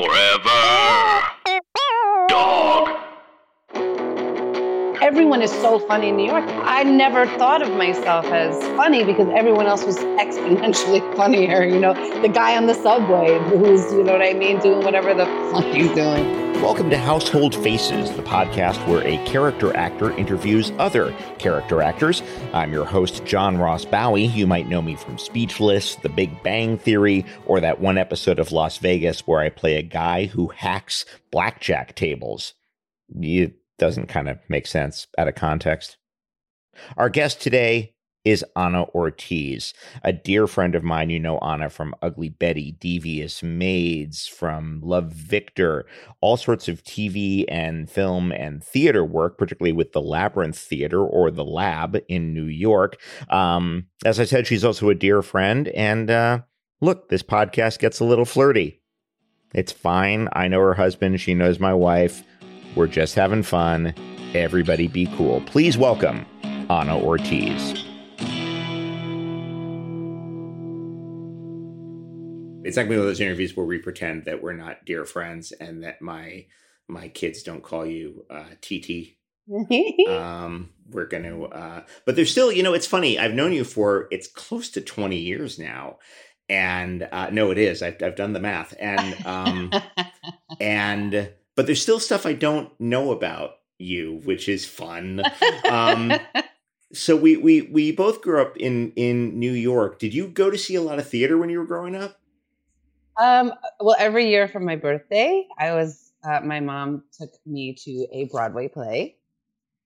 Forever. Dog. Everyone is so funny in New York. I never thought of myself as funny because everyone else was exponentially funnier. You know, the guy on the subway who's, you know what I mean, doing whatever the fuck he's doing. Welcome to Household Faces, the podcast where a character actor interviews other character actors. I'm your host, John Ross Bowie. You might know me from Speechless, The Big Bang Theory, or that one episode of Las Vegas where I play a guy who hacks blackjack tables. It doesn't kind of make sense out of context. Our guest today is Ana Ortiz, a dear friend of mine. You know Anna from Ugly Betty, Devious Maids, from Love Victor, all sorts of TV and film and theater work, particularly with the Labyrinth Theater or the Lab in New York. Um, as I said, she's also a dear friend. And uh, look, this podcast gets a little flirty. It's fine. I know her husband. She knows my wife. We're just having fun. Everybody be cool. Please welcome Ana Ortiz. It's like one of those interviews where we pretend that we're not dear friends and that my my kids don't call you uh, TT. um, we're gonna, uh, but there's still, you know, it's funny. I've known you for it's close to 20 years now, and uh, no, it is. I've, I've done the math, and um, and but there's still stuff I don't know about you, which is fun. Um, so we we we both grew up in in New York. Did you go to see a lot of theater when you were growing up? Um, well, every year for my birthday, I was uh, my mom took me to a Broadway play,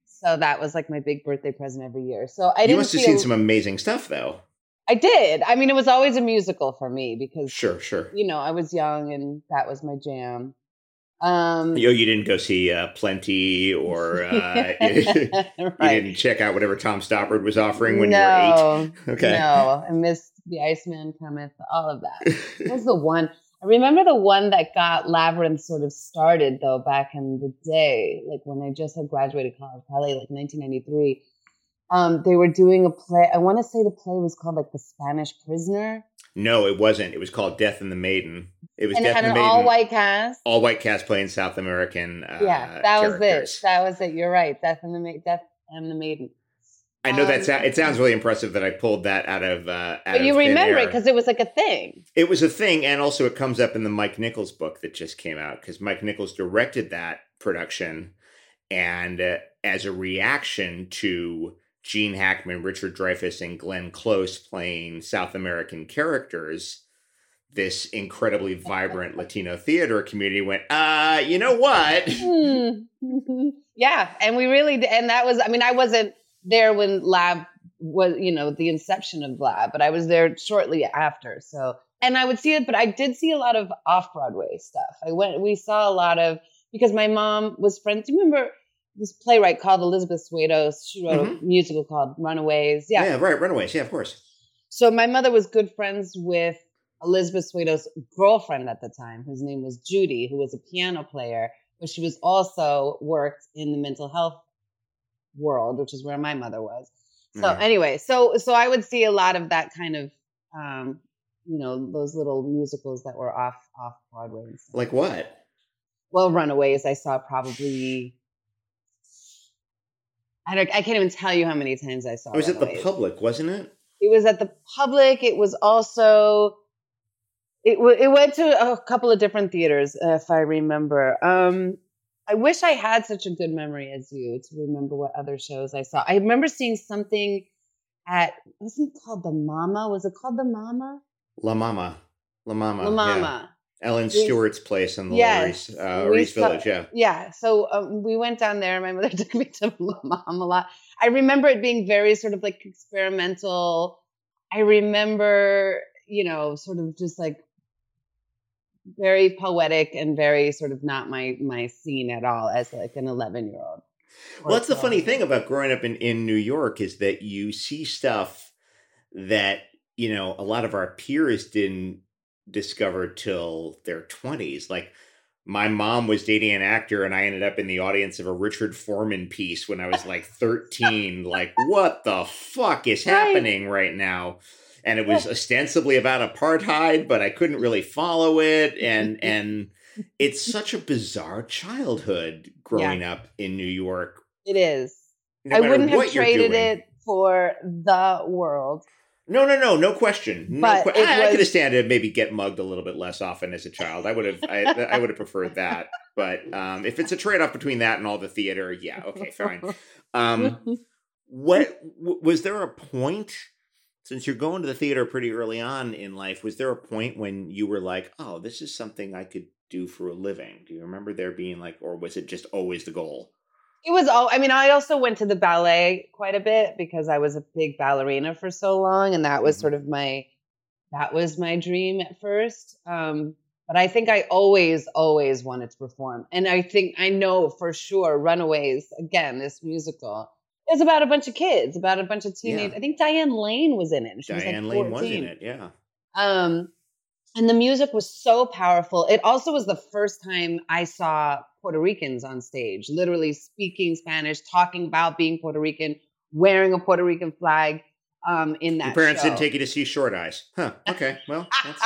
so that was like my big birthday present every year. So I you didn't must have seen some amazing stuff, though. I did. I mean, it was always a musical for me because Sure, sure. you know I was young and that was my jam. Um, You, you didn't go see uh, Plenty, or uh, you, you didn't check out whatever Tom Stoppard was offering when no, you were eight. Okay. No, I missed the Iceman cometh, all of that. What was the one? I remember the one that got Labyrinth sort of started though back in the day, like when I just had graduated college, probably like 1993. Um, they were doing a play. I want to say the play was called like The Spanish Prisoner, No, it wasn't. It was called Death and the Maiden. It was and it Death had and an the Maiden. all-white cast. all white cast playing South American. Uh, yeah, that was characters. it. That was it. You're right. Death and the Ma- Death and the Maiden. I know that Um, it sounds really impressive that I pulled that out of. Uh, out But you remember it because it was like a thing. it was a thing, and also it comes up in the Mike Nichols book that just came out because Mike Nichols directed that production, and uh, as a reaction to Gene Hackman, Richard Dreyfuss, and Glenn Close playing South American characters. This incredibly vibrant Latino theater community went, uh, you know what? Hmm. yeah, and we really and that was. I mean, I wasn't there when Lab was, you know, the inception of Lab, but I was there shortly after. So, and I would see it, but I did see a lot of off Broadway stuff. I went, we saw a lot of because my mom was friends. Do you remember this playwright called Elizabeth Swados? She wrote a musical called Runaways. Yeah. yeah, right. Runaways. Yeah, of course. So my mother was good friends with Elizabeth Swado's girlfriend at the time, whose name was Judy, who was a piano player, but she was also worked in the mental health world, which is where my mother was. So Mhm. anyway, so so I would see a lot of that kind of um, you know, those little musicals that were off off Broadway and stuff. Like what? well, Runaways, I saw probably I don't I can't even tell you how many times I saw It It was at the public, wasn't it? It was at the public. It was also it w- it went to a couple of different theaters, uh, if I remember. Um, I wish I had such a good memory as you to remember what other shows I saw. I remember seeing something at wasn't it called the Mama? Was it called the Mama? La Mama. La Mama. La. Mama. Ellen Stewart's place in the Yes. Lower East, uh, We or East saw- Village, yeah. Yeah. So um, we went down there. My mother took me to La Mama a lot. I remember it being very sort of like experimental. I remember, you know, sort of just like very poetic and very sort of not my my scene at all as like an 11 year old. Well, that's the funny thing about growing up in, in New York is that you see stuff that, you know, a lot of our peers didn't discover till their 20s. Like, my mom was dating an actor, and I ended up in the audience of a Richard Foreman piece when I was like 13. like, what the fuck is happening right now? and it was ostensibly about apartheid, but I couldn't really follow it, and and it's such a bizarre childhood growing up in New York. It is. no I wouldn't have traded it for the world. No, no, no, no question. No But que- I, I could have stand to maybe get mugged a little bit less often as a child. I would have, I, I would have preferred that. But um, if it's a trade off between that and all the theater, yeah, okay, fine. Um, what w- was there a point? Since you're going to the theater pretty early on in life, was there a point when you were like, "Oh, this is something I could do for a living"? Do you remember there being like, or was it just always the goal? It was all. I mean, I also went to the ballet quite a bit because I was a big ballerina for so long, and that was Mhm. sort of my that was my dream at first. Um, but I think I always, always wanted to perform, and I think I know for sure. Runaways again, this musical is about a bunch of kids, about a bunch of teenagers Yeah. I think Diane Lane was in it. She Diane was like Lane was in it, yeah. Um, and the music was so powerful. It also was the first time I saw Puerto Ricans on stage, literally speaking Spanish, talking about being Puerto Rican, wearing a Puerto Rican flag. Um, in that Your parents show. didn't take you to see Short Eyes, huh? Okay, well, that's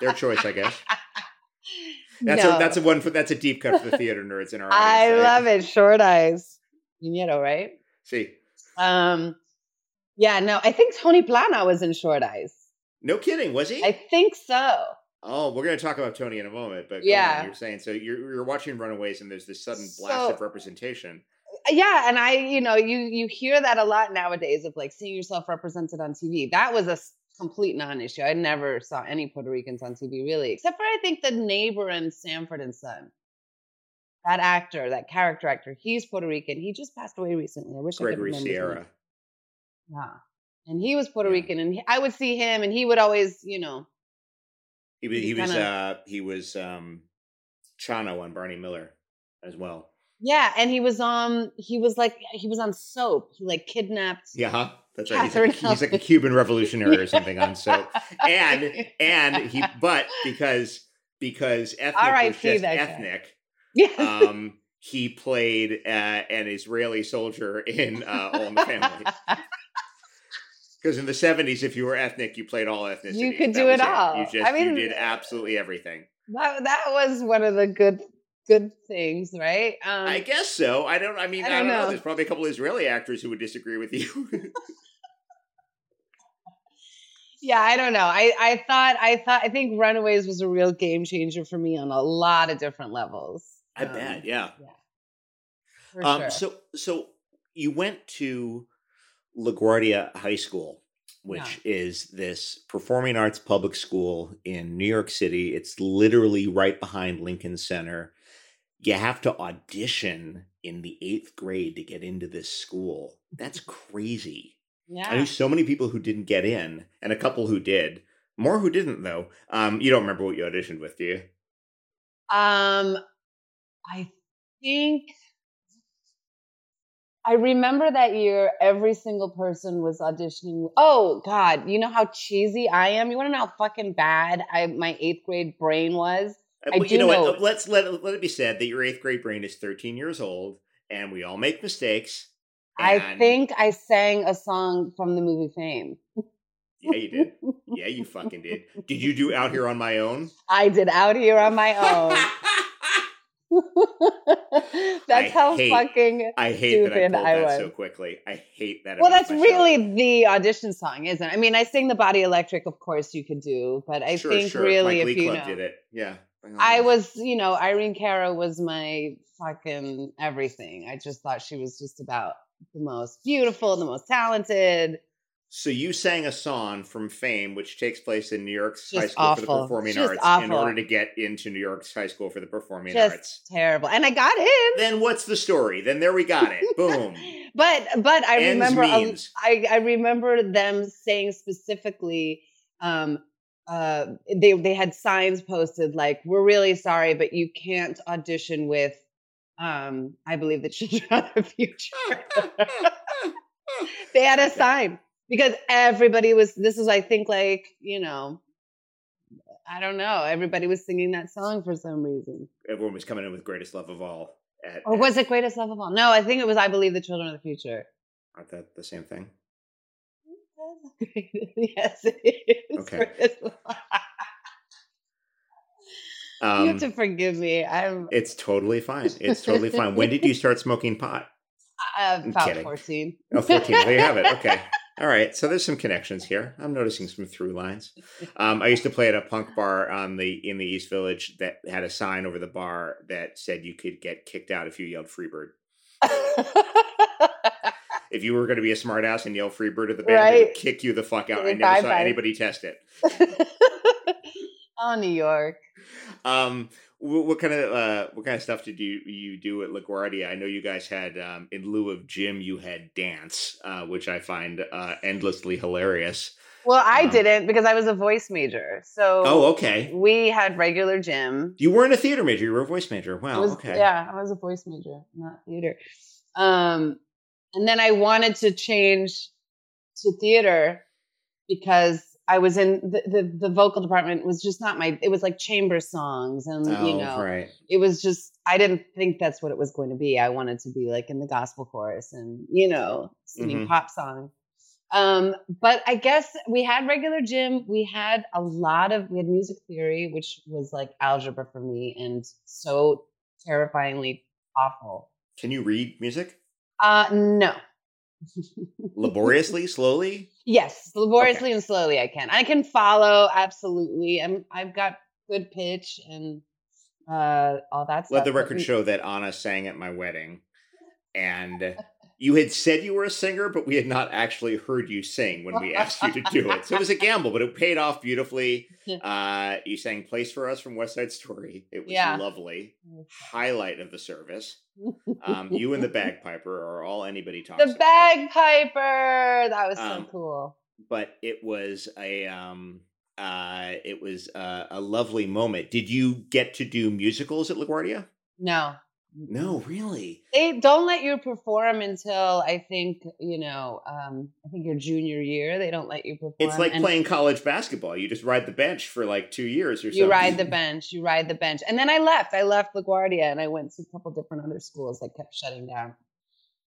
their choice, I guess. That's no, a that's a one for that's a deep cut for the theater nerds in our I audience. love it. Short eyes, Piñero, right? See, Um, yeah, no, I think Tony Plana was in Short Eyes. no kidding, was he? I think so. Oh, we're gonna talk about Tony in a moment, but Yeah. you're saying so you're you're watching Runaways and there's this sudden blast So- of representation. Uh, yeah and i you know you you hear that a lot nowadays of like seeing yourself represented on tv that was a complete non-issue i never saw any puerto ricans on tv really except for i think the neighbor in sanford and son that actor that character actor he's puerto rican he just passed away recently i wish i Gregory could remember Sierra. yeah and he was puerto Yeah. rican and he, i would see him and he would always you know He was he was kinda- uh he was um Chano on Barney Miller as well. yeah and he was on he was like he was on soap he like kidnapped Yeah, huh? That's right. He's like, he's like a Cuban revolutionary or something on soap. And and he but because because ethnic was just ethnic, yes um, he played uh, an Israeli soldier in uh, All in the Family. Because in the seventies, if you were ethnic, you played all ethnicities. You could do was it all. You just I mean- you did absolutely everything. That that was one of the good good things, right? Um, I guess so. I don't. I mean, I I don't don't, know. know. There's probably a couple Israeli actors who would disagree with you. yeah, I don't know. I I thought I thought I think Runaways was a real game changer for me on a lot of different levels. I Um, bet. Yeah. for Um, sure. So, so you went to LaGuardia High School, which is this performing arts public school in New York City. It's literally right behind Lincoln Center. You have to audition in the eighth grade to get into this school. That's crazy. Yeah. I knew so many people who didn't get in, and a couple who did. More who didn't, though. Um, you don't remember what you auditioned with, do you? um, I think I remember that year. Every single person was auditioning. Oh God, you know how cheesy I am. You want to know how fucking bad I my eighth grade brain was. Uh, I well, do you know, know- what? Let's let let it be said that your eighth grade brain is 13 years old, and we all make mistakes. I think I sang a song from the movie Fame. Yeah, you did. Yeah, you fucking did. Did you do out here on my own? I did out here on my own. that's I how hate- fucking. I hate that I pulled I that was. so quickly. I hate that. Well, that's really the audition song, isn't it? I mean, I sing the Body Electric, of course you could do, but I sure, think sure. really, Mike if Lee you Club know, did it. Yeah, I was, you know, Irene Cara was my fucking everything. I just thought she was just about the most beautiful, the most talented. So you sang a song from Fame, which takes place in New York's Just High School for the. Performing Just Arts, in order to get into New York's High School for the Performing Just Arts. terrible. And I got in. Then what's the story? Then there we got it. Boom. but but I Ends remember a-. I I remember them saying specifically um uh they they had signs posted like we're really sorry but you can't audition with um I believe the children of the future. they had a sign because everybody was this is I think like, you know, I don't know, everybody was singing that song for some reason. Everyone was coming in with greatest love of all. At, Or was it Greatest Love of All? No, I think it was I Believe the Children of the Future. Aren't that the same thing? yes, it is. Okay. you Um, have to forgive me. I'm it's totally fine. It's totally fine. When did you start smoking pot? uh, about kidding. 14. Oh, 14. There you have it. Okay. All right. So there's some connections here. I'm noticing some through lines. Um, I used to play at a punk bar on the in the East Village that had a sign over the bar that said you could get kicked out if you yelled Freebird. If you were going to be a smartass and yell Freebird at the band, they would kick you the fuck out. I never saw anybody test it. oh, New York. Um, what kind of uh, what kind of stuff did you you do at LaGuardia? I know you guys had um, in lieu of gym, you had dance, uh, which I find uh, endlessly hilarious. Well, I Um, didn't because I was a voice major. So Oh, okay. we had regular gym. You weren't a theater major; you were a voice major. Wow. was, okay. Yeah, I was a voice major, not theater. Um, and then I wanted to change to theater because I was in the, the the vocal department was just not my. It was like chamber songs, and Oh, you know, right. it was just I didn't think that's what it was going to be. I wanted to be like in the gospel chorus and you know singing Mhm. pop songs. Um, but I guess we had regular gym. We had a lot of we had music theory, which was like algebra for me and so terrifyingly awful. Can you read music Uh no. Laboriously, slowly? yes, laboriously and slowly I can. I can follow absolutely. I'm I've got good pitch and uh all that stuff. Let the record show that Ana sang at my wedding, and you had said you were a singer, but we had not actually heard you sing when we asked you to do it. So it was a gamble, but it paid off beautifully. Uh, you sang "Place for Us" from West Side Story. It was Yeah. lovely. Highlight of the service. Um, you and the bagpiper are all anybody talks. the about. bagpiper. That was so Um, cool. but it was a um uh it was uh, a lovely moment did you get to do musicals at laguardia No. No really They don't let you perform until I think, you know, um, I think your junior year. They don't let you perform. it's like and playing college basketball you just ride the bench for like two years or something You ride the bench, you ride the bench. And then I left. I left LaGuardia and I went to a couple different other schools that kept shutting down.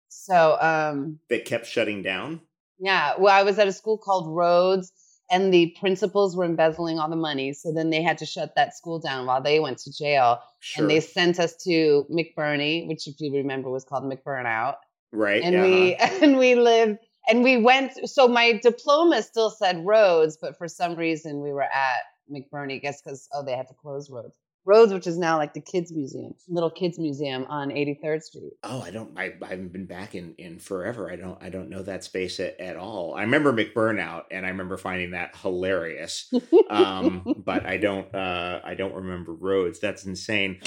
So, um, that kept shutting down yeah, well, I was at a school called Rhodes and the principals were embezzling all the money. So then they had to shut that school down while they went to jail. sure And they sent us to McBurney, which if you remember was called McBurnout. right and uh-huh. we and we lived and we went so my diploma still said Rhodes, but for some reason we were at McBurney, I guess because oh they had to close Rhodes. Rhodes, which is now like the kids museum, little kids museum on 83rd Street. oh i don't I, I haven't been back in in forever. I don't i don't know that space at, at all. I remember mcburnout and i remember finding that hilarious. Um but i don't uh i don't remember Rhodes that's insane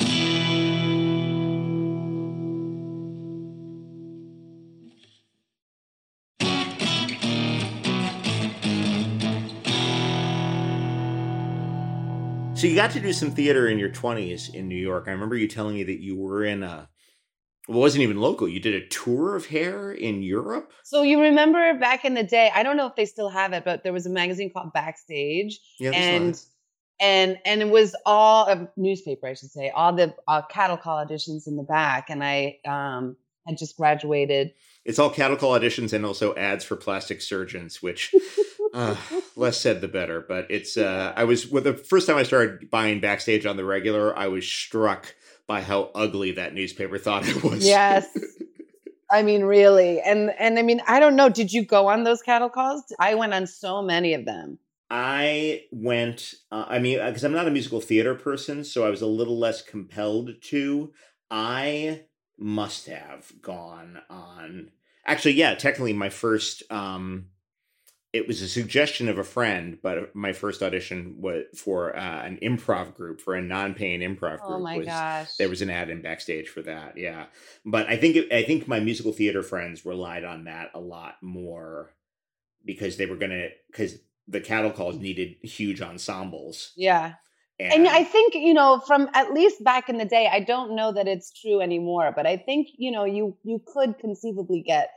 So you got to do some theater in your 20s in New York. I remember you telling me that you were in a well, it wasn't even local. You did a tour of hair in Europe? So you remember back in the day, I don't know if they still have it, but there was a magazine called Backstage. Yeah, and and and it was all a newspaper, I should say, all the uh, cattle call auditions in the back, and I um had just graduated. It's all cattle call auditions and also ads for plastic surgeons, which uh, less said the better. But it's uh, I was well, the first time I started buying backstage on the regular, I was struck by how ugly that newspaper thought it was. Yes. I mean, really, and and I mean, I don't know. Did you go on those cattle calls? I went on so many of them. I went. Uh, I mean, because I'm not a musical theater person, so I was a little less compelled to. I must have gone on. Actually, yeah, technically, my first. um It was a suggestion of a friend, but my first audition was for uh, an improv group for a non-paying improv group. Oh my was, gosh! There was an ad in backstage for that, yeah. But I think it, I think my musical theater friends relied on that a lot more because they were gonna because the cattle calls needed huge ensembles. yeah, And, and I think you know, from at least back in the day, I don't know that it's true anymore, but I think you know, you you could conceivably get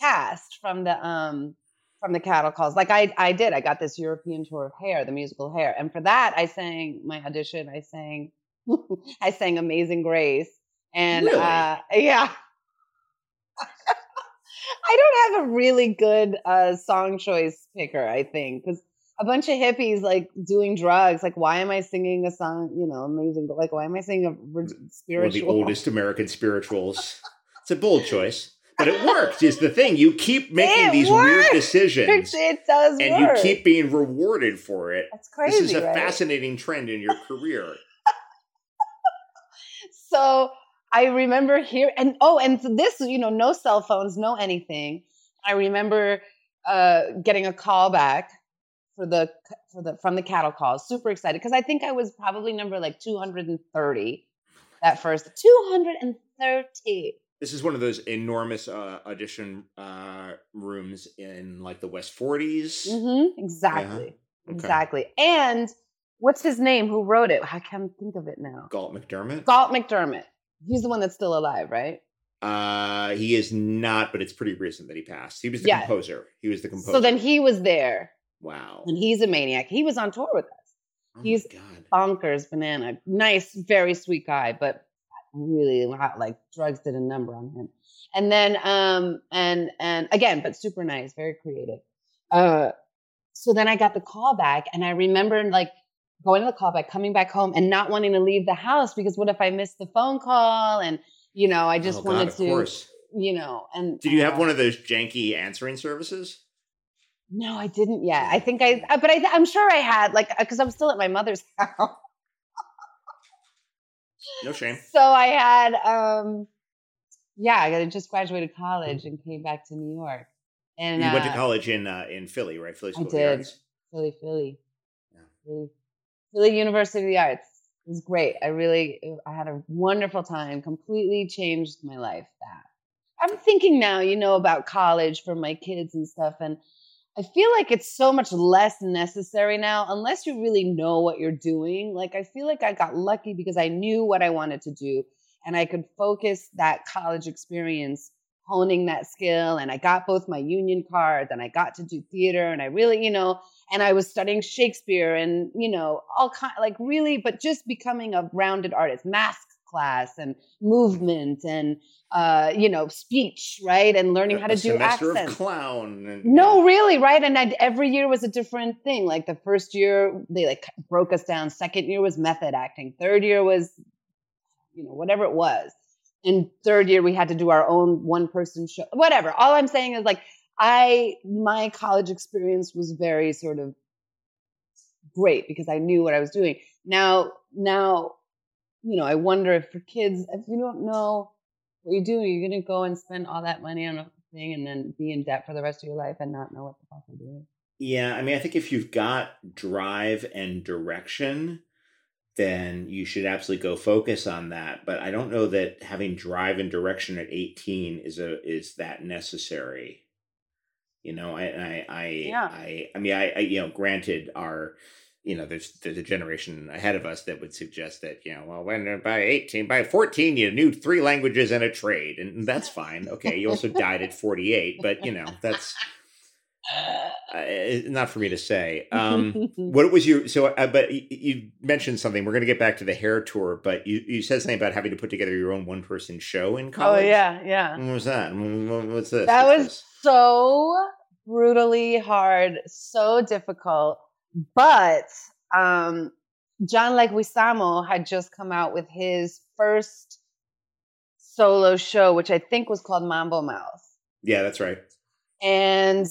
cast from the um from the cattle calls. Like I I did. I got this European tour of Hair, the musical Hair, and for that I sang my audition. I sang I sang Amazing Grace, and Really? uh, yeah. I don't have a really good uh, song choice picker, I think, because a bunch of hippies like doing drugs. Like, why am I singing a song? You know, amazing. But like, why am I singing a re- spiritual? One of the oldest American spirituals. It's a bold choice, but it worked. Is the thing you keep making It these weird decisions, It does and work. you keep being rewarded for it. That's crazy. this is a right? fascinating trend in your career. so I remember here and oh, and this, you know, no cell phones, no anything. I remember uh, getting a call back for the for the from the cattle call. Super excited because I think I was probably number like 230 that first 230. This is one of those enormous uh, audition uh, rooms in like the West 40s. Mm-hmm, exactly, Okay. exactly. And what's his name? Who wrote it? I can't think of it now. Galt McDermott. Galt McDermott. He's the one that's still alive, right? Uh, he is not, but it's pretty recent that he passed. He was the Yeah. composer. He was the composer. So then he was there, wow. and he's a maniac. He was on tour with us. Oh he's- God. bonkers banana. Nice, very sweet guy, but really hot, like drugs did a number on him. And then um and and again, but super nice, very creative. Uh so then I got the call back and I remember like going to the call back, coming back home and not wanting to leave the house because what if I missed the phone call? And you know, I just oh, wanted of to, course. you know, and Did you have uh, one of those janky answering services? No, I didn't yet. I think I, but I, I'm sure I had, like, because I'm still at my mother's house. No shame. So I had, um, yeah, I just graduated college and came back to New York. And you went to uh, college in uh, in Philly, right? Philly I School of did. the Arts. Philly, Philly, Yeah. Philly, Philly University of the Arts. It was great. I really, I had a wonderful time. Completely changed my life. That I'm thinking now, you know, about college for my kids and stuff, and I feel like it's so much less necessary now, unless you really know what you're doing. Like I feel like I got lucky because I knew what I wanted to do, and I could focus that college experience honing that skill and I got both my union cards and I got to do theater and I really, you know, and I was studying Shakespeare and, you know, all kind like really, but just becoming a rounded artist, mask class and movement and, uh, you know, speech, right? And learning how to do accents. clown. And, No, really, right? And I, every year was a different thing. Like the first year, they like broke us down. Second year was method acting. Third year was, you know, whatever it was. And third year, we had to do our own one person show. Whatever. All I'm saying is like, I my college experience was very sort of great because I knew what I was doing. Now, now, you know, I wonder if for kids, if you don't know what you're doing, you're gonna go and spend all that money on a thing and then be in debt for the rest of your life and not know what the fuck you're doing. Yeah, I mean, I think if you've got drive and direction, then you should absolutely go focus on that. But I don't know that having drive and direction at 18 is a is that necessary. You know, I I I Yeah. I, I mean, I, I you know, granted, our you know, there's there's a generation ahead of us that would suggest that you know, well, when by 18, by 14, you knew three languages and a trade, and that's fine. Okay, you also died at 48, but you know, that's uh, not for me to say. Um, what was your so? Uh, but you, you mentioned something. We're going to get back to the hair tour, but you, you said something about having to put together your own one person show in college. oh yeah, yeah. What was that? What- What's this? That What's was this? so brutally hard, so difficult. But um, John Leguizamo had just come out with his first solo show, which I think was called Mambo Mouth. yeah, that's right. and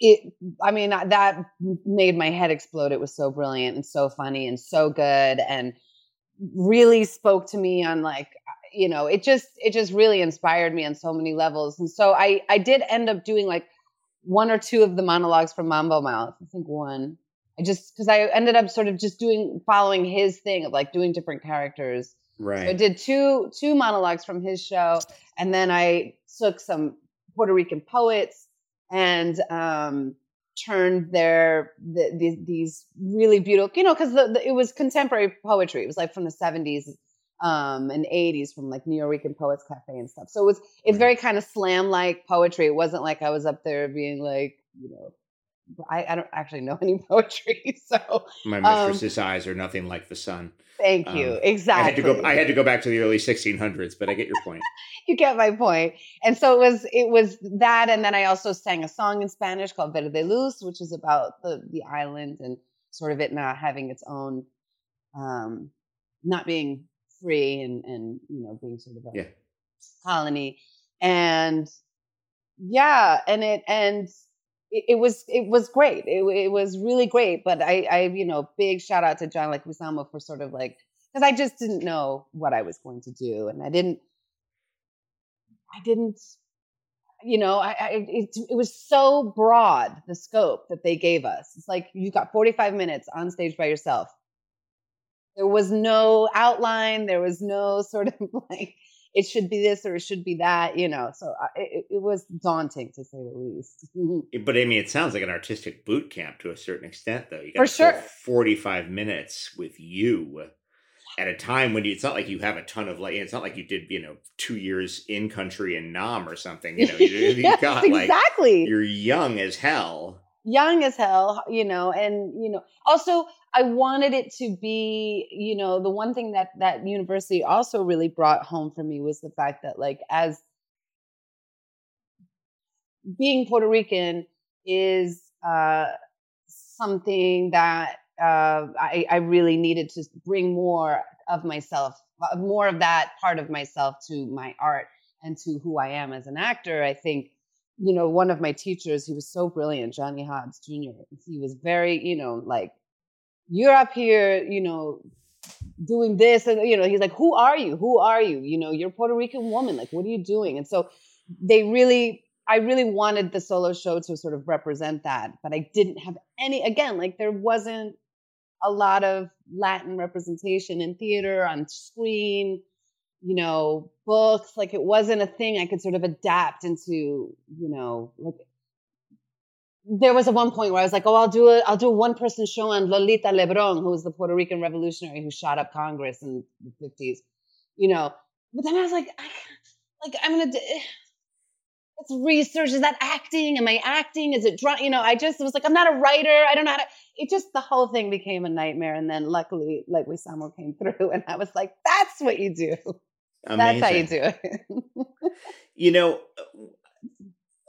it i mean that made my head explode it was so brilliant and so funny and so good and really spoke to me on like you know it just it just really inspired me on so many levels and so i i did end up doing like one or two of the monologues from mambo mouth i think one i just because i ended up sort of just doing following his thing of like doing different characters Right. so I did two two monologues from his show, and then I took some Puerto Rican poets and um, turned their the, the, these really beautiful, you know, because the, the, it was contemporary poetry. It was like from the seventies um, and eighties from like Nuyorican Poets Cafe and stuff. So it was it's very kind of slam like poetry. It wasn't like I was up there being like you know I, I don't actually know any poetry, so My Um, mistress's eyes are nothing like the sun. thank you. Um, exactly. I had to go. I had to go back to the early 1600s, but I get your point. you get my point. And so it was it was that, and then I also sang a song in Spanish called Verde Luz, which is about the the island and sort of it not having its own, um, not being free and and you know being sort of a Yeah. colony, and yeah, and it and it, was it was great. It, it was really great. But I I you know big shout out to John Leguizamo for sort of like because I just didn't know what I was going to do, and I didn't I didn't you know I, I it, it was so broad the scope that they gave us. It's like you got 45 minutes on stage by yourself. There was no outline. There was no sort of like it should be this or it should be that, you know. So uh, I- it, it was daunting to say the least. But I mean, it sounds like an artistic boot camp to a certain extent, though. You For got full sure. 45 minutes with you at a time when you, it's not like you have a ton of like. It's not like you did, you know, two years in country in Nam or something. You know, you, you yes, got like exactly. you're young as hell. young as hell, you know, and you know, also I wanted it to be, you know, the one thing that that university also really brought home for me was the fact that like as being Puerto Rican is uh something that uh I, I really needed to bring more of myself, uh, more of that part of myself to my art and to who I am as an actor. I think you know, one of my teachers, he was so brilliant, Johnny Hobbs Jr. He was very, you know, like, you're up here, you know, doing this. And, you know, he's like, who are you? Who are you? You know, you're a Puerto Rican woman. Like, what are you doing? And so they really, I really wanted the solo show to sort of represent that. But I didn't have any, again, like, there wasn't a lot of Latin representation in theater, on screen you know, books. Like it wasn't a thing I could sort of adapt into, you know, like there was a one point where I was like, oh, I'll do a I'll do a one person show on Lolita Lebron, who was the Puerto Rican revolutionary who shot up Congress in the fifties, you know. But then I was like, I, like I'm gonna. Do, eh, it's research. Is that acting? Am I acting? Is it drawing? You know, I just was like, I'm not a writer. I don't know how to. It just the whole thing became a nightmare. And then luckily, Leguizamo came through, and I was like, that's what you do. Amazing. That's how you do it. You know,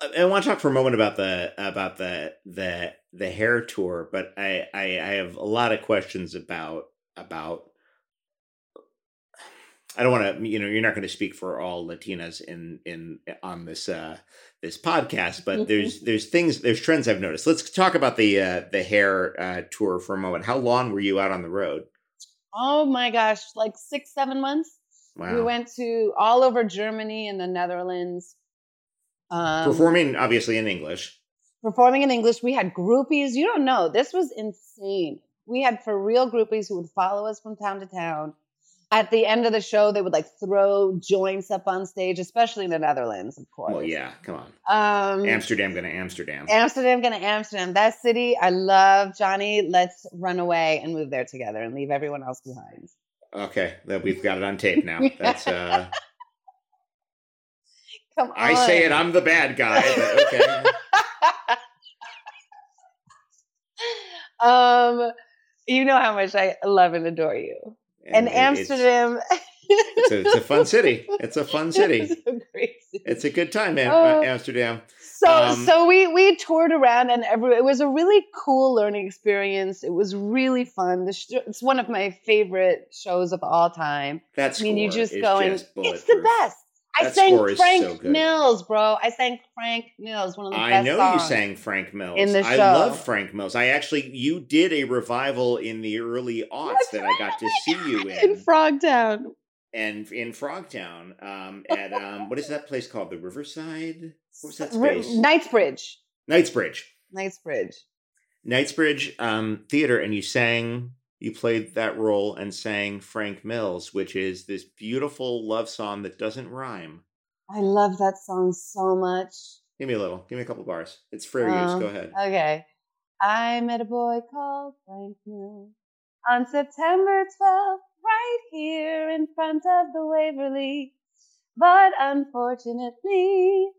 I want to talk for a moment about the about the the the hair tour, but I I, I have a lot of questions about about. I don't want to, you know, you're not going to speak for all Latinas in in on this uh this podcast, but there's there's things there's trends I've noticed. Let's talk about the uh the hair uh tour for a moment. How long were you out on the road? oh my gosh, like six, seven months. Wow. We went to all over Germany and the Netherlands. Um, Performing obviously in English. performing in English. We had groupies. You don't know. This was insane. We had for real groupies who would follow us from town to town. At the end of the show, they would like throw joints up on stage, especially in the Netherlands, of course. Well, yeah, come on. Um, Amsterdam gonna Amsterdam. Amsterdam, gonna Amsterdam. That city, I love. Johnny, let's run away and move there together and leave everyone else behind. Okay, that we've got it on tape now. That's uh Come on. I say it, I'm the bad guy, but okay. um, you know how much I love and adore you. And, it's- Amsterdam. It's, a, it's a fun city. It's a fun city. It's a great. It's a good time, man. Oh. Amsterdam. So Um, so we we toured around and every, it was a really cool learning experience. It was really fun. Sh- it's one of my favorite shows of all time. That's I mean, you just go and just it's the best. I sang Frank so. Mills, bro. I sang Frank Mills, one of the I best know you sang Frank Mills. in the show. I love Frank Mills. I actually you did a revival in the early aughts That's that I got to see you in in, Frogtown. and in Frogtown. Um, at um, what is that place called? The Riverside. What was that space? Knightsbridge. Knightsbridge. Knightsbridge. Knightsbridge um, Theater, and you sang, you played that role and sang Frank Mills, which is this beautiful love song that doesn't rhyme. I love that song so much. Give me a little. Give me a couple bars. It's fair Uh, use. Go ahead. Okay. I met a boy called Frank Mills on September 12th, right here in front of the Waverly. But unfortunately,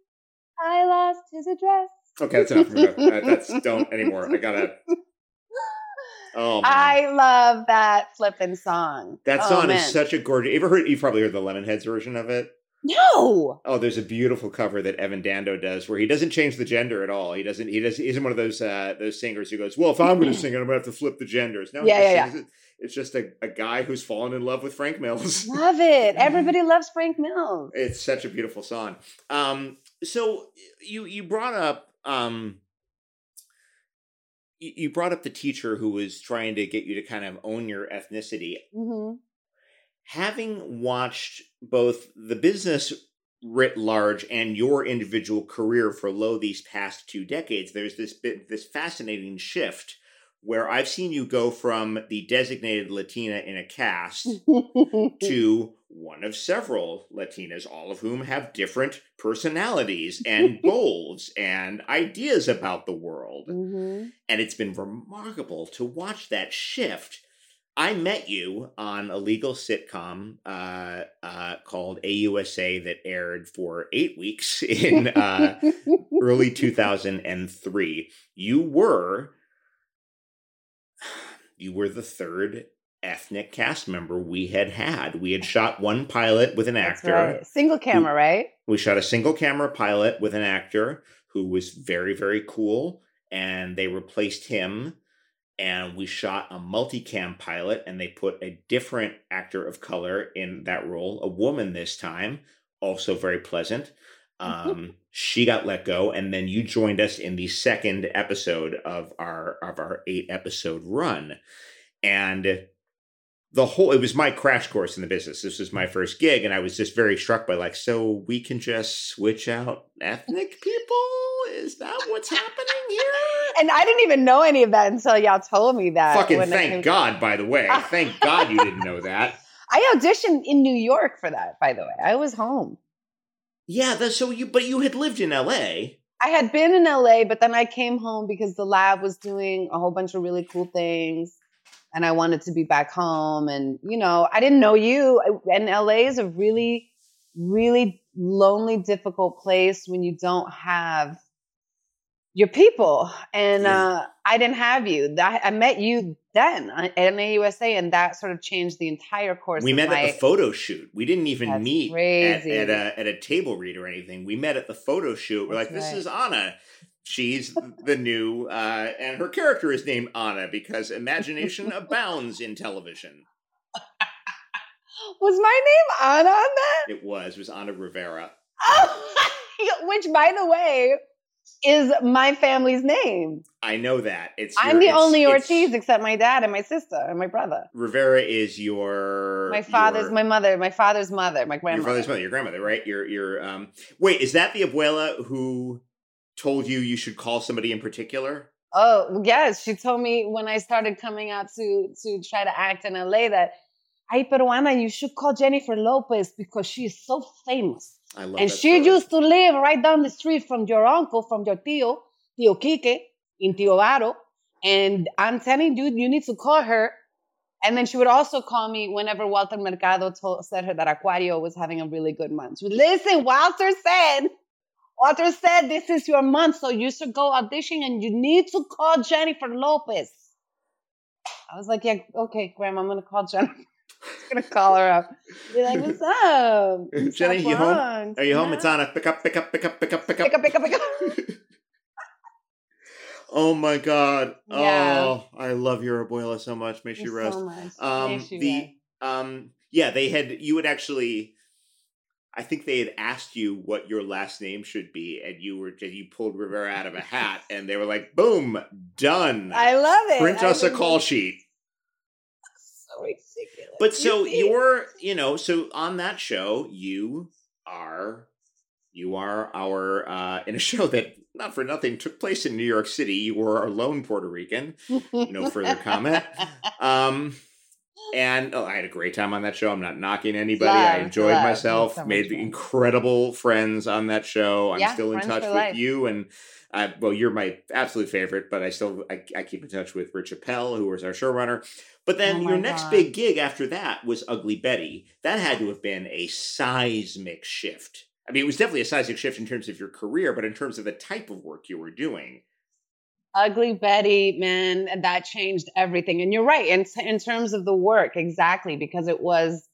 I lost his address Okay, that's enough. that's don't anymore. I gotta. Oh, man. I love that flippin' song. that Oh, song man. is such a gorgeous. You ever heard? You've probably heard the Lemonheads version of it. no. Oh, there's a beautiful cover that Evan Dando does where he doesn't change the gender at all. He doesn't. He does. He isn't one of those uh, those singers who goes, "Well, if I'm going to sing it, I'm going to have to flip the genders." No, he Yeah, yeah, it. It's just a, a guy who's fallen in love with Frank Mills. Love it. Everybody loves Frank Mills. It's such a beautiful song. Um, so you you brought up um, you, brought up the teacher who was trying to get you to kind of own your ethnicity. hmm Having watched both the business writ large and your individual career for low these past two decades, there's this bit this fascinating shift where I've seen you go from the designated Latina in a cast to one of several Latinas, all of whom have different personalities and goals and ideas about the world. hmm And it's been remarkable to watch that shift. I met you on a legal sitcom uh, uh, called AUSA that aired for eight weeks in uh, early 2003. You were you were the third ethnic cast member we had had. We had shot one pilot with an actor. right. Single camera, right? We shot a single camera pilot with an actor who was very very cool and they replaced him and we shot a multicam pilot and they put a different actor of color in that role, a woman this time, also very pleasant. Um, she got let go, and then you joined us in the second episode of our of our eight episode run, and the whole it was my crash course in the business. This was my first gig, and I was just very struck by like, so we can just switch out ethnic people. Is that what's happening here? And I didn't even know any of that until y'all told me that. Fucking thank God, by the way. Thank God you didn't know that. I auditioned in New York for that, by the way. I was home. Yeah, that's so you but you had lived in LA. I had been in LA, but then I came home because the lab was doing a whole bunch of really cool things. And I wanted to be back home. And, you know, I didn't know you. And LA is a really, really lonely, difficult place when you don't have your people. And Yeah. uh, I didn't have you. That, I met you then at NAUSA, and that sort of changed the entire course We met my, at the photo shoot. We didn't even That's meet at, at a at a table read or anything. We met at the photo shoot. We're like, That's this is Ana. She's the new, uh, and her character is named Anna because imagination abounds in television. Was my name Anna on that? It was it was Anna Rivera. Oh, which, by the way, is my family's name. I know that it's. I'm the it's- only Ortiz except my dad and my sister and my brother. Rivera is your My father's, your- my mother, my father's mother, my your grandmother. father's mother, your grandmother, right? Your your um. Wait, is that the abuela who told you you should call somebody in particular? Oh yes, she told me when I started coming out to to try to act in LA that, "Ay, peruana, you should call Jennifer Lopez because she is so famous." I love. and she story. used to live right down the street from your uncle, from your tío, Tío Quique, in Tío Varo. And I'm telling you, you need to call her. And then she would also call me whenever Walter Mercado told, said her that Aquario was having a really good month. She would, listen, Walter said, Walter said this is your month, so you should go audition and you need to call Jennifer Lopez. I was like, yeah, okay, Grandma, I'm gonna call Jennifer. Gonna call her up. Be like, what's up? Jenny, up, you home? Are you home? Yeah. It's Ana. Pick up, pick up, pick up, pick up, pick up. Pick up, pick up, pick up. Oh my god. Yeah. Oh, I love your abuela so much. May she you rest. so much. Um, May she the rest. um, yeah, they had you had actually. I think they had asked you what your last name should be, and you were you pulled Rivera out of a hat, and they were like, "Boom, done." I love it. Print I us a call sheet. Ridiculous. But so you you're, you know, so on that show, you are, you are our uh, in a show that not for nothing took place in New York City. You were our lone Puerto Rican. no further comment. Um, and oh, I had a great time on that show. I'm not knocking anybody. I enjoyed love. myself. So made fun. incredible friends on that show. I'm Yeah, still in touch with life. you and. Uh, well, you're my absolute favorite, but I still I, I keep in touch with Rich Appel, who was our showrunner. But then Oh your my next big gig after that was Ugly Betty. That had to have been a seismic shift. I mean, it was definitely a seismic shift in terms of your career, but in terms of the type of work you were doing. Ugly Betty, man, that changed everything. And you're right, in, in terms of the work, exactly, because it was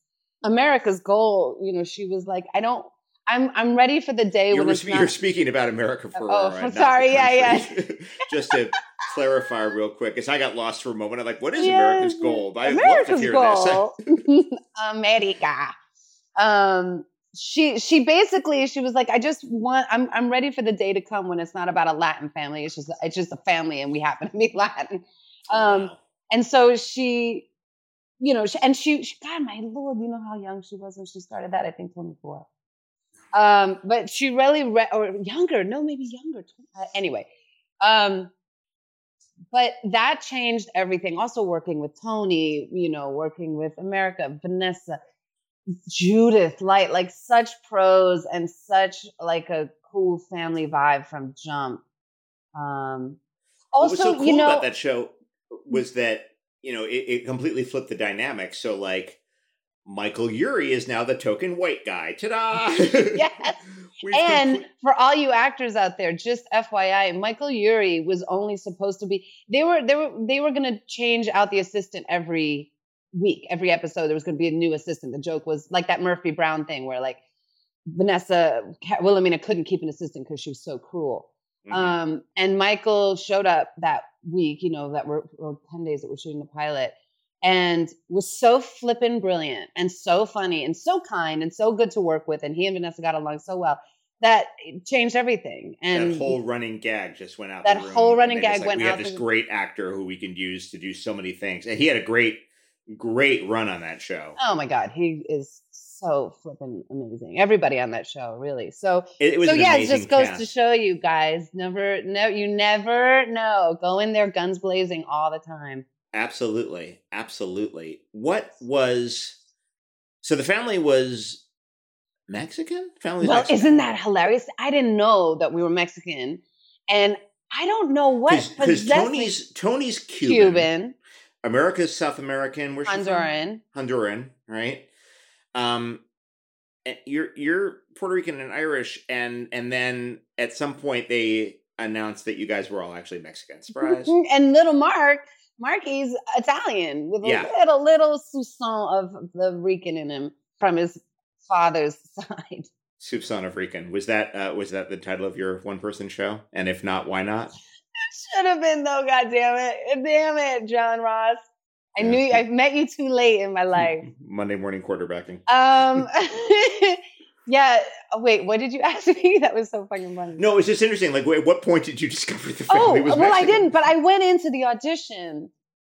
America's goal. You know, she was like, I don't, I'm, I'm ready for the day You're, spe- not. you're speaking about America for Oh, the sorry, yeah, country. Just to clarify real quick, because I got lost for a moment. I'm like, what is America's goal? I'd love to America's hear goal. America. Um, she she basically she was like, I just want I'm I'm ready for the day to come when it's not about a Latin family. It's just it's just a family, and we happen to be Latin. Um, Wow. and so she, you know, she, and she, she, God, my lord, you know how young she was when she started that? I think 24. Um, but she really, re- or younger, no, maybe younger. Uh, anyway, um, but that changed everything. Also working with Tony, you know, working with America, Vanessa, Judith, Light, like such pros and such like a cool family vibe from Jump. Um, what was also, so cool you know, about that show was that you know it, it completely flipped the dynamic. So like Michael Urie is now the token white guy. Ta-da! Yes. We've and complete- for all you actors out there, just FYI, Michael Urie was only supposed to be. They were they were they were going to change out the assistant every week, every episode. There was going to be a new assistant. The joke was like that Murphy Brown thing, where like Vanessa Ca- Wilhelmina couldn't keep an assistant because she was so cruel. Mhm. Um, and Michael showed up that week, you know, that were or 10 days that we're shooting the pilot and was so flippin' brilliant and so funny and so kind and so good to work with. And he and Vanessa got along so well that it changed everything. And that whole running gag just went out. That whole running gag like, went we out have this great actor who we can use to do so many things, and he had a great, great run on that show. oh my God, he is so flippin' amazing. Everybody on that show, really. So It, it was so yeah, it just goes cast. to show you guys, never no you never know. Go in there guns blazing all the time. Absolutely, absolutely. What was so? The family was Mexican. Family. Well, Mexican. isn't that hilarious? I didn't know that we were Mexican, and I don't know what because Tony's Tony's Cuban, Cuban, America's South American, where's? Honduran. Honduran, right? Um, and you're you're Puerto Rican and Irish, and and then at some point they announced that you guys were all actually Mexican. Surprise! and little Mark, Marky's Italian with a Yeah. little little soupçon of the Rican in him from his father's side. Soup Son of Rican was that uh, was that the title of your one person show? And if not, why not? It Should have been though. God damn it! Damn it, John Ross. I Yeah. knew I've met you too late in my life. Monday morning quarterbacking. Um, yeah. oh, Wait, what did you ask me? That was so fucking funny. No, it's just interesting. Like, at what point did you discover the Oh, family was well, I didn't, but I went into the audition,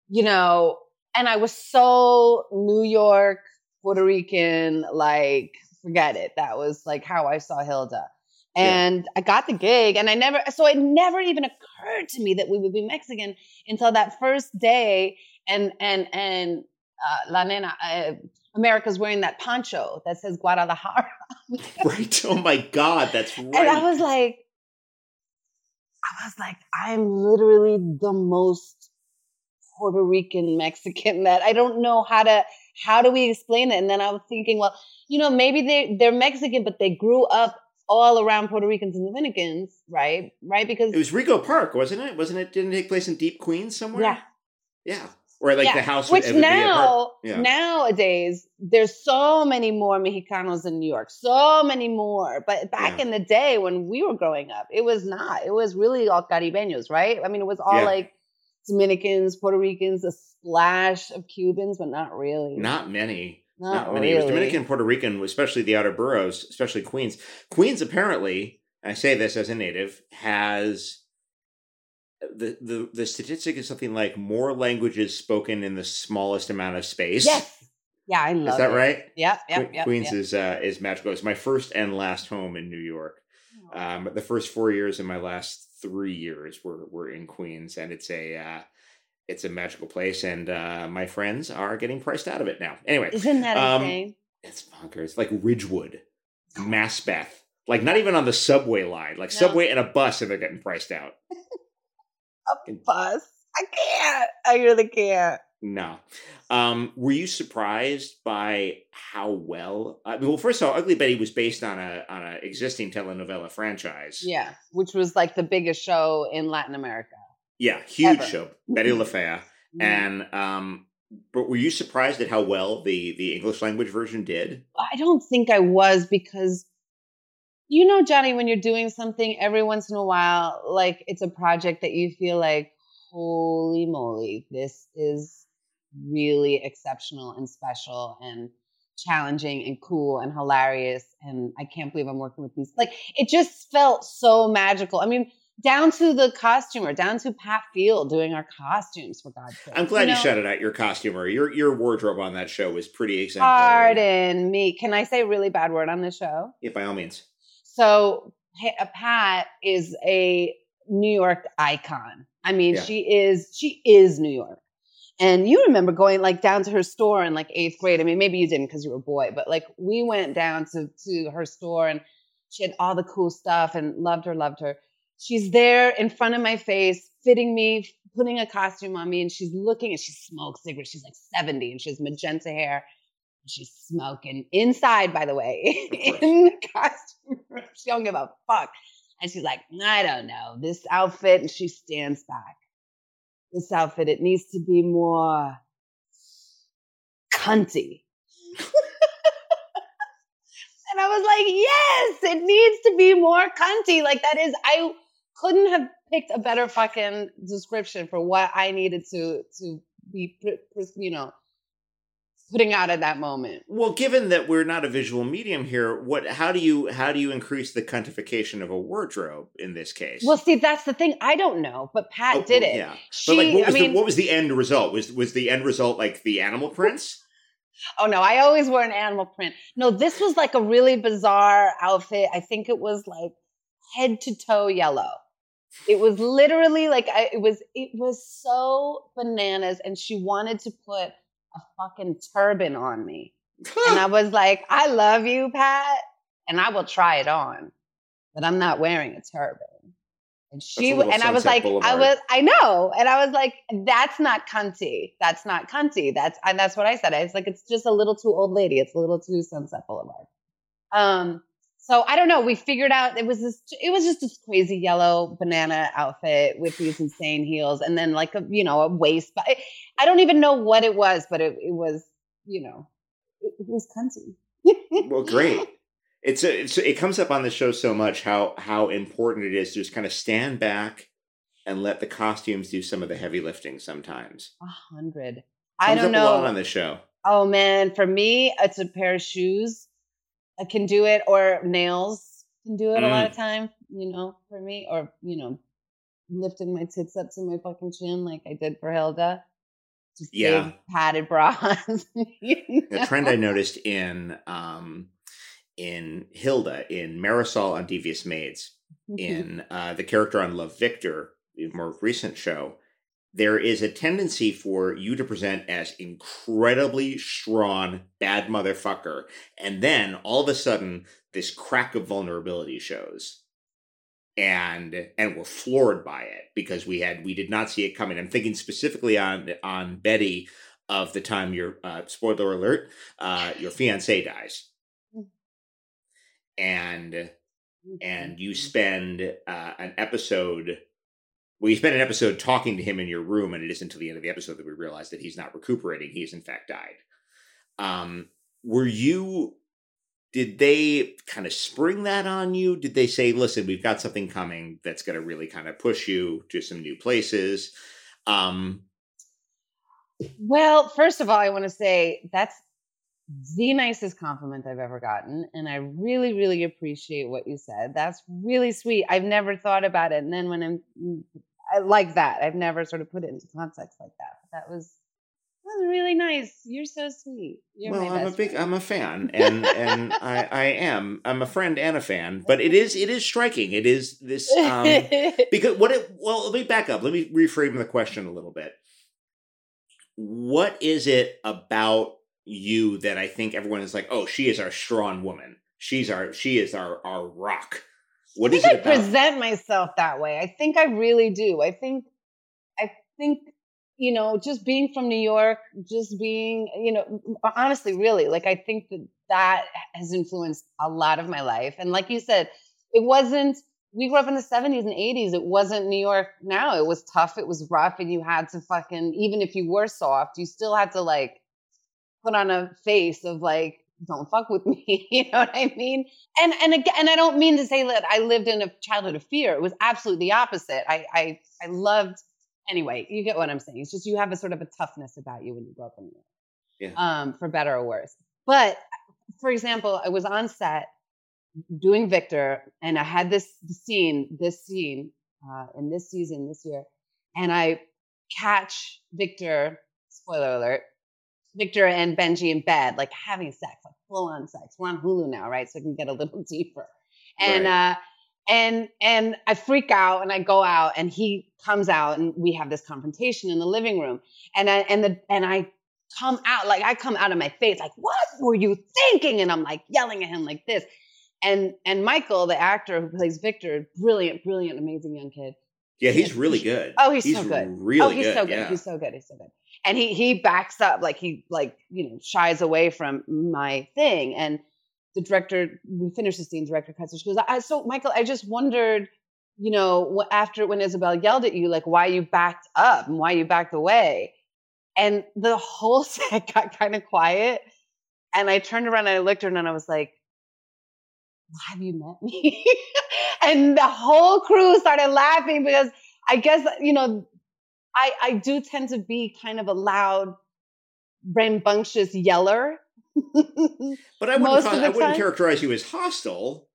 you know, and I was so New York, Puerto Rican, like, forget it. That was like how I saw Hilda. Yeah. And I got the gig, and I never, so it never even occurred to me that we would be Mexican until that first day. And, and, and, uh, La Nena, uh, America's wearing that poncho that says Guadalajara. Right. Oh my God, that's right. And I was like, I was like, I'm literally the most Puerto Rican Mexican that I don't know how to how do we explain it? And then I was thinking, well, you know, maybe they they're Mexican, but they grew up all around Puerto Ricans and Dominicans, right? Right? Because it was Rego Park, wasn't it? Wasn't it? Didn't it take place in Deep Queens somewhere? yeah, Yeah. Or like yeah. the house Which would- would be now, Yeah. nowadays, there's so many more Mexicanos in New York, so many more. But back Yeah. in the day when we were growing up, it was not. It was really all Caribeños, right? I mean, it was all like Dominicans, Puerto Ricans, a splash of Cubans, but not really. Not many. Not Not, many. It was. Dominican, Puerto Rican, especially the outer boroughs, especially Queens. Queens apparently, I say this as a native, has the the the statistic is something like more languages spoken in the smallest amount of space. Yes. Yeah, I love Is that it. right? Yep, Que- yep. Queens yep. is uh, is magical. It's my first and last home in New York. Um, the first four years and my last three years were were in Queens, and it's a uh, it's a magical place, and uh, my friends are getting priced out of it now. Anyway, Isn't that um, insane? it's bonkers. Like Ridgewood, Maspeth, like not even on the subway line, like No. subway and a bus, and they're getting priced out. A bus. I can't. I really can't. No. Um, were you surprised by how well? I mean, well, first of all, Ugly Betty was based on a on an existing telenovela franchise. Yeah, which was like the biggest show in Latin America. Yeah, huge Ever. show, Betty La Mhm. And um, but were you surprised at how well the the English language version did? I don't think I was because you know, Johnny, when you're doing something every once in a while, like it's a project that you feel like, holy moly, this is really exceptional and special and challenging and cool and hilarious. And I can't believe I'm working with these. Like it just felt so magical. I mean, down to the costumer, down to Pat Field doing our costumes for God's sake. I'm glad you, know? shouted out your costumer. Your your wardrobe on that show was pretty exemplary. Pardon me. Can I say a really bad word on this show? Yeah, by all means. So Pa- uh, Pat is a New York icon. I mean, Yeah. she is she is New York. And you remember going like down to her store in like eighth grade. I mean, maybe you didn't because you were a boy, but like we went down to to her store and she had all the cool stuff and loved her, loved her. She's there in front of my face, fitting me, putting a costume on me, and she's looking and she smokes cigarettes. She's like 70 and she has magenta hair. She's smoking inside, by the way, in the costume room. She don't give a fuck. And she's like, I don't know, this outfit. And she stands back. This outfit, it needs to be more cunty. and I was like, yes, it needs to be more cunty. Like that is, I couldn't have picked a better fucking description for what I needed to to be, you know, putting out at that moment. Well, given that we're not a visual medium here, what how do you how do you increase the quantification of a wardrobe in this case? Well, see, that's the thing. I don't know, but Pat Oh, did well, it. Yeah. She, But like what I was mean, the what was the end result? Was was the end result like the animal prints? oh no, I always wore an animal print. No, this was like a really bizarre outfit. I think it was like head to toe yellow. It was literally like I, it was. It was so bananas, and she wanted to put a fucking turban on me, and I was like, "I love you, Pat, and I will try it on, but I'm not wearing a turban." And she and I was like, I was, I know, and I was like, "That's not cunty. That's not cunty. That's and that's what I said. I was like, it's just a little too old lady. It's a little too Sunset Boulevard." Um. So I don't know. We figured out it was this. It was just this crazy yellow banana outfit with these insane heels, and then like a you know a waist. But I, I don't even know what it was, but it, it was you know it, it was cunty. well, great. It's a, it's it comes up on the show so much how how important it is to just kind of stand back and let the costumes do some of the heavy lifting sometimes. A hundred. I don't up a lot know. on the show. Oh man, for me, it's a pair of shoes. I can do it, or nails can do it a lot of time. You know, for me, or you know, lifting my tits up to my fucking chin like I did for Hilda. Just Yeah. padded bras. you The trend I noticed in um in Hilda in Marisol on Devious Maids in uh, the character on Love Victor, the more recent show, there is a tendency for you to present as incredibly strong, bad motherfucker, and then all of a sudden this crack of vulnerability shows. And and we're floored by it because we had we did not see it coming. I'm thinking specifically on on Betty of the time your uh, spoiler alert, uh, your fiance dies, and and you spend uh, an episode well you spend an episode talking to him in your room and it isn't until the end of the episode that we realize that he's not recuperating he's in fact died um were you did they kind of spring that on you did they say listen we've got something coming that's going to really kind of push you to some new places um Well, first of all, I want to say that's the nicest compliment I've ever gotten. And I really, really appreciate what you said. That's really sweet. I've never thought about it. And then when I'm I like that, I've never sort of put it into context like that. But that was that was really nice. You're so sweet. You're well i'm a big friend. i'm a fan and and i i am i'm a friend and a fan but it is it is striking it is this um because what it well let me back up let me reframe the question a little bit what is it about you that i think everyone is like oh she is our strong woman she's our she is our our rock what I is think I about present myself that way. I think I really do. I think I think you know, just being from New York, just being, you know, honestly, really, like I think that that has influenced a lot of my life. And like you said, it wasn't, we grew up in the 70s and 80s. It wasn't New York now. It was tough. It was rough. And you had to fucking, even if you were soft, you still had to like put on a face of like, don't fuck with me. you know what I mean? And and again, and I don't mean to say that I lived in a childhood of fear. It was absolutely the opposite. I I I loved anyway, you get what I'm saying. It's just you have a sort of a toughness about you when you grow up in New York. Yeah. Um, for better or worse. But for example, I was on set doing Victor, and I had this scene, this scene uh, in this season this year, and I catch Victor. Spoiler alert: Victor and Benji in bed, like having sex, like full on sex. We're on Hulu now, right? So I can get a little deeper. And right. uh, and and I freak out and I go out and he comes out and we have this confrontation in the living room. And I and the and I come out like I come out of my face like what were you thinking? And I'm like yelling at him like this. And and Michael, the actor who plays Victor, brilliant, brilliant, amazing young kid. Yeah, he's really good. Oh, he's, he's so good. Really oh, he's good. so good. Yeah. He's so good. He's so good. And he he backs up like he like you know shies away from my thing and the director, we finished the scene, director cuts, she goes, I, so Michael, I just wondered, you know, after when Isabel yelled at you, like why you backed up and why you backed away. And the whole set got kind of quiet. And I turned around and I looked at her and I was like, have you met me? and the whole crew started laughing because I guess, you know, I, I do tend to be kind of a loud, rambunctious yeller but I wouldn't, I wouldn't characterize you as hostile.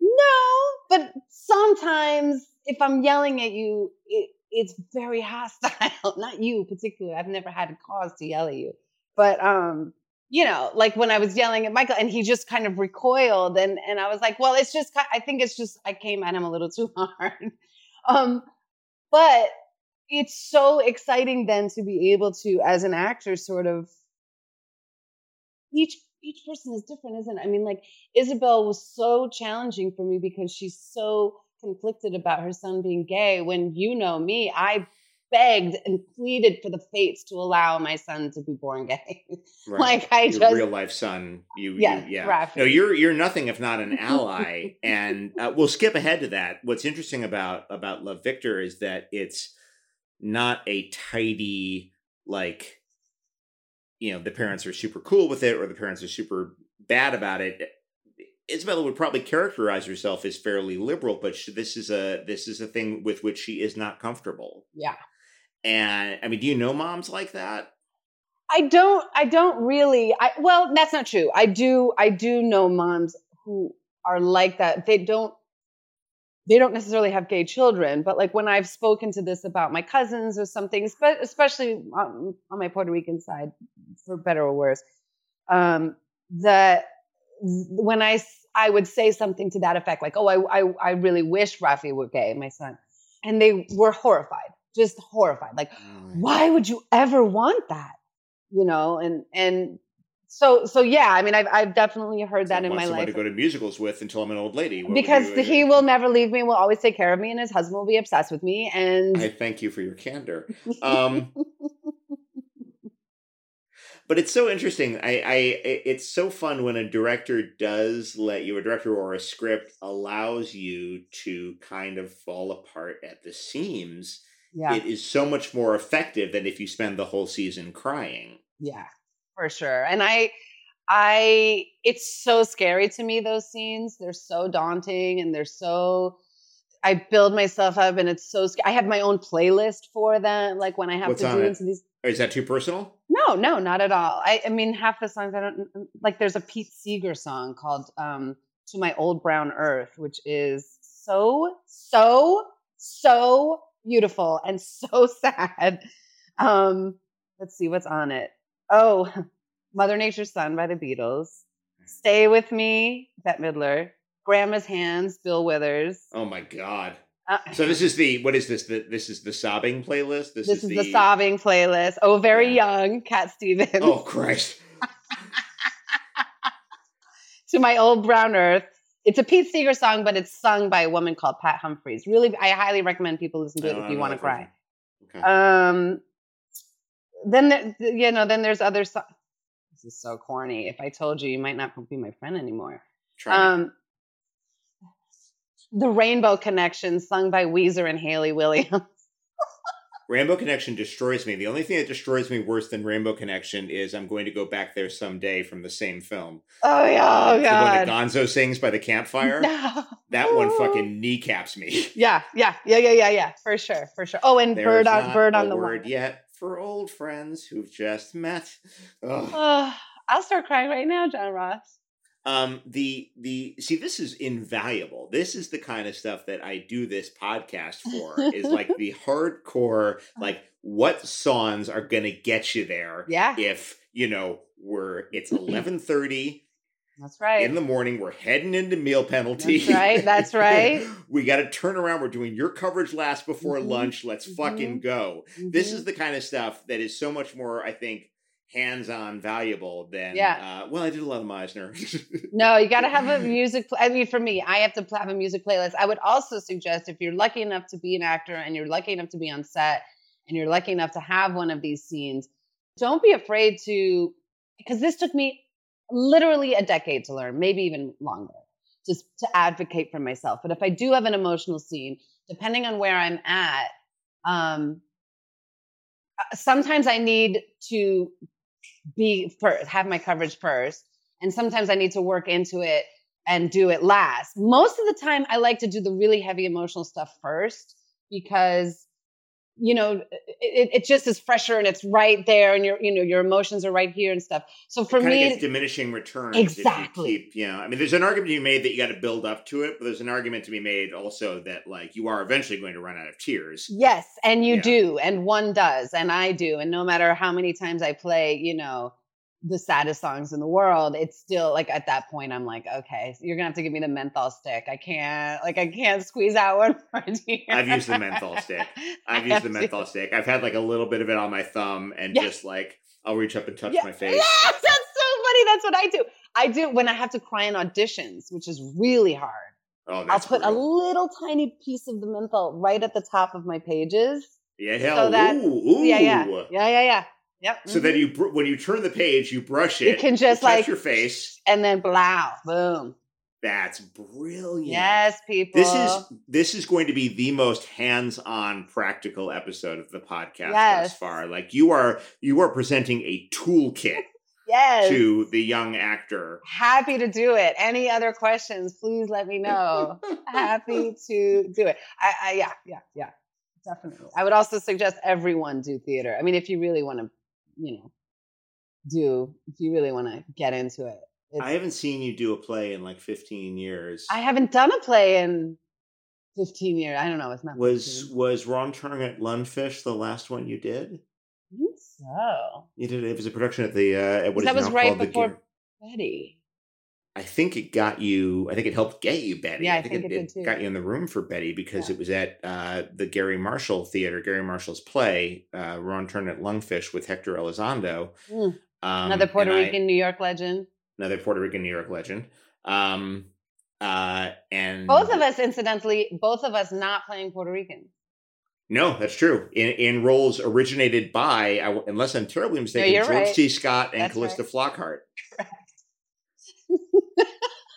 No, but sometimes if I'm yelling at you, it, it's very hostile. Not you particularly. I've never had a cause to yell at you, but um, you know, like when I was yelling at Michael, and he just kind of recoiled, and and I was like, well, it's just. I think it's just I came at him a little too hard. um, but it's so exciting then to be able to, as an actor, sort of each each person is different, isn't it? I mean, like Isabel was so challenging for me because she's so conflicted about her son being gay. When you know me, I begged and pleaded for the fates to allow my son to be born gay. Right. like I Your just real life son. You, yeah, you, yeah. Rafi. No, you're you're nothing if not an ally. and uh, we'll skip ahead to that. What's interesting about about Love Victor is that it's not a tidy like you know the parents are super cool with it or the parents are super bad about it isabella would probably characterize herself as fairly liberal but she, this is a this is a thing with which she is not comfortable yeah and i mean do you know moms like that? I don't i don't really i well that's not true. I do i do know moms who are like that. They don't they don't necessarily have gay children, but like when I've spoken to this about my cousins or something, especially on, on my Puerto Rican side, for better or worse, um, that when I I would say something to that effect, like, "Oh, I I, I really wish Rafi were gay, my son," and they were horrified, just horrified, like, oh, "Why would you ever want that?" You know, and and so so yeah i mean i've, I've definitely heard that in my life. to go to musicals with until i'm an old lady? What because you, he will never leave me will always take care of me and his husband will be obsessed with me and i thank you for your candor. Um but it's so interesting i i it's so fun when a director does let you a director or a script allows you to kind of fall apart at the seams yeah it is so much more effective than if you spend the whole season crying yeah for sure. And I, I, it's so scary to me, those scenes. They're so daunting and they're so, I build myself up and it's so, I have my own playlist for them. Like when I have What's to do into these. Is that too personal? No, no, not at all. I, I mean, half the songs I don't like. There's a Pete Seeger song called um, "To My Old Brown Earth," which is so, so, so beautiful and so sad. Um, let's see what's on it. Oh, Mother Nature's Son by the Beatles. Stay with Me, Bette Midler. Grandma's Hands, Bill Withers. Oh my God. Uh, so this is the what is this? The, this is the sobbing playlist. This, this is, is the... the... sobbing playlist. Oh, very yeah. young, Cat Stevens. Oh Christ. to my old brown earth. It's a Pete Seeger song, but it's sung by a woman called Pat Humphries. Really, I highly recommend people listen to it if you want to cry. Okay. Um, then there, you know, then there's other. songs. this is so corny. If I told you, you might not be my friend anymore. Try. Um, the Rainbow Connection, sung by Weezer and Hayley Williams. Rainbow Connection destroys me. The only thing that destroys me worse than Rainbow Connection is I'm going to go back there someday from the same film. Oh yeah, oh The one that god. Gonzo sings by the campfire. No. That one fucking kneecaps me. Yeah, yeah, yeah, yeah, yeah, yeah, for sure, for sure. Oh, and There's bird on bird on the word wall. yet for old friends who've just met. Ugh. Oh, I'll start crying right now, John Ross. Um, the the see, this is invaluable. This is the kind of stuff that I do this podcast for. is like the hardcore, like what songs are gonna get you there Yeah, if you know we're it's eleven thirty that's right. in the morning. We're heading into meal penalty. That's right, that's right. we got to turn around. We're doing your coverage last before Mhm, lunch. Let's fucking go. This is the kind of stuff that is so much more, I think, hands-on valuable than. Yeah. Uh, well, I did a lot of Meisner. No, you got to have a music. Pl- I mean, for me, I have to have a music playlist. I would also suggest if you're lucky enough to be an actor and you're lucky enough to be on set and you're lucky enough to have one of these scenes, don't be afraid to, because this took me literally a decade to learn, maybe even longer, just to advocate for myself. But if I do have an emotional scene, depending on where I'm at, um, uh, sometimes I need to be first, have my coverage first and sometimes I need to work into it and do it last. Most of the time, I like to do the really heavy emotional stuff first because you know it, it just is fresher and it's right there, and your you know your emotions are right here and stuff. So for kind me, gets diminishing returns. Exactly. If you, keep, you know, I mean, there's an argument to be made that you got to build up to it, but there's an argument to be made also that like you are eventually going to run out of tears. yes, and you Yeah. do, and one does, and I do, and no matter how many times I play, you know. The saddest songs in the world, it's still like at that point, I'm like, okay, so you're gonna have to give me the menthol stick. I can't, like, I can't squeeze out one more tear. I've used the menthol stick. I've used the to. menthol stick. I've had like a little bit of it on my thumb, and Yeah. just like I'll reach up and touch Yeah. my face. Yes, that's so funny. That's what I do. I do when I have to cry in auditions, which is really hard. Oh, I'll put a little tiny piece of the menthol right at the top of my pages. yeah, hell, that- ooh, ooh. Yeah, yeah, yeah, yeah, yeah. Yep. So mhm. then you br- when you turn the page, you brush it. You can just, like- your face. and then blow, boom. That's brilliant. Yes, people. This is this is going to be the most hands-on practical episode of the podcast Yes. thus far. Like you are you are presenting a toolkit yes. to the young actor. Happy to do it. Any other questions? Please let me know. Happy to do it. I, I yeah, yeah, yeah. Definitely. I would also suggest everyone do theater. I mean, if you really want to, you know, do if you really want to get into it. It's, I haven't seen you do a play in like 15 years. I haven't done a play in 15 years. I don't know. It's not was 15. was Wrong Turn at Lungfish the last one you did? I think so. You did it was a production at the uh, at what is That was right before Betty. I think it got you. I think it helped get you Betty. Yeah, I think it did too. got you in the room for Betty because Yeah. it was at uh, the Garry Marshall Theater, Garry Marshall's play, uh, Wrong Turn at Lungfish with Hector Elizondo. Mm. Um, Another Puerto and I- Rican, New York legend. another Puerto Rican New York legend. Um, uh, and Both of us, incidentally, both of us not playing Puerto Rican. No, that's true. In, in roles originated by, I- unless I'm terribly mistaken, you're George right. T. Scott and That's Calista right. Flockhart.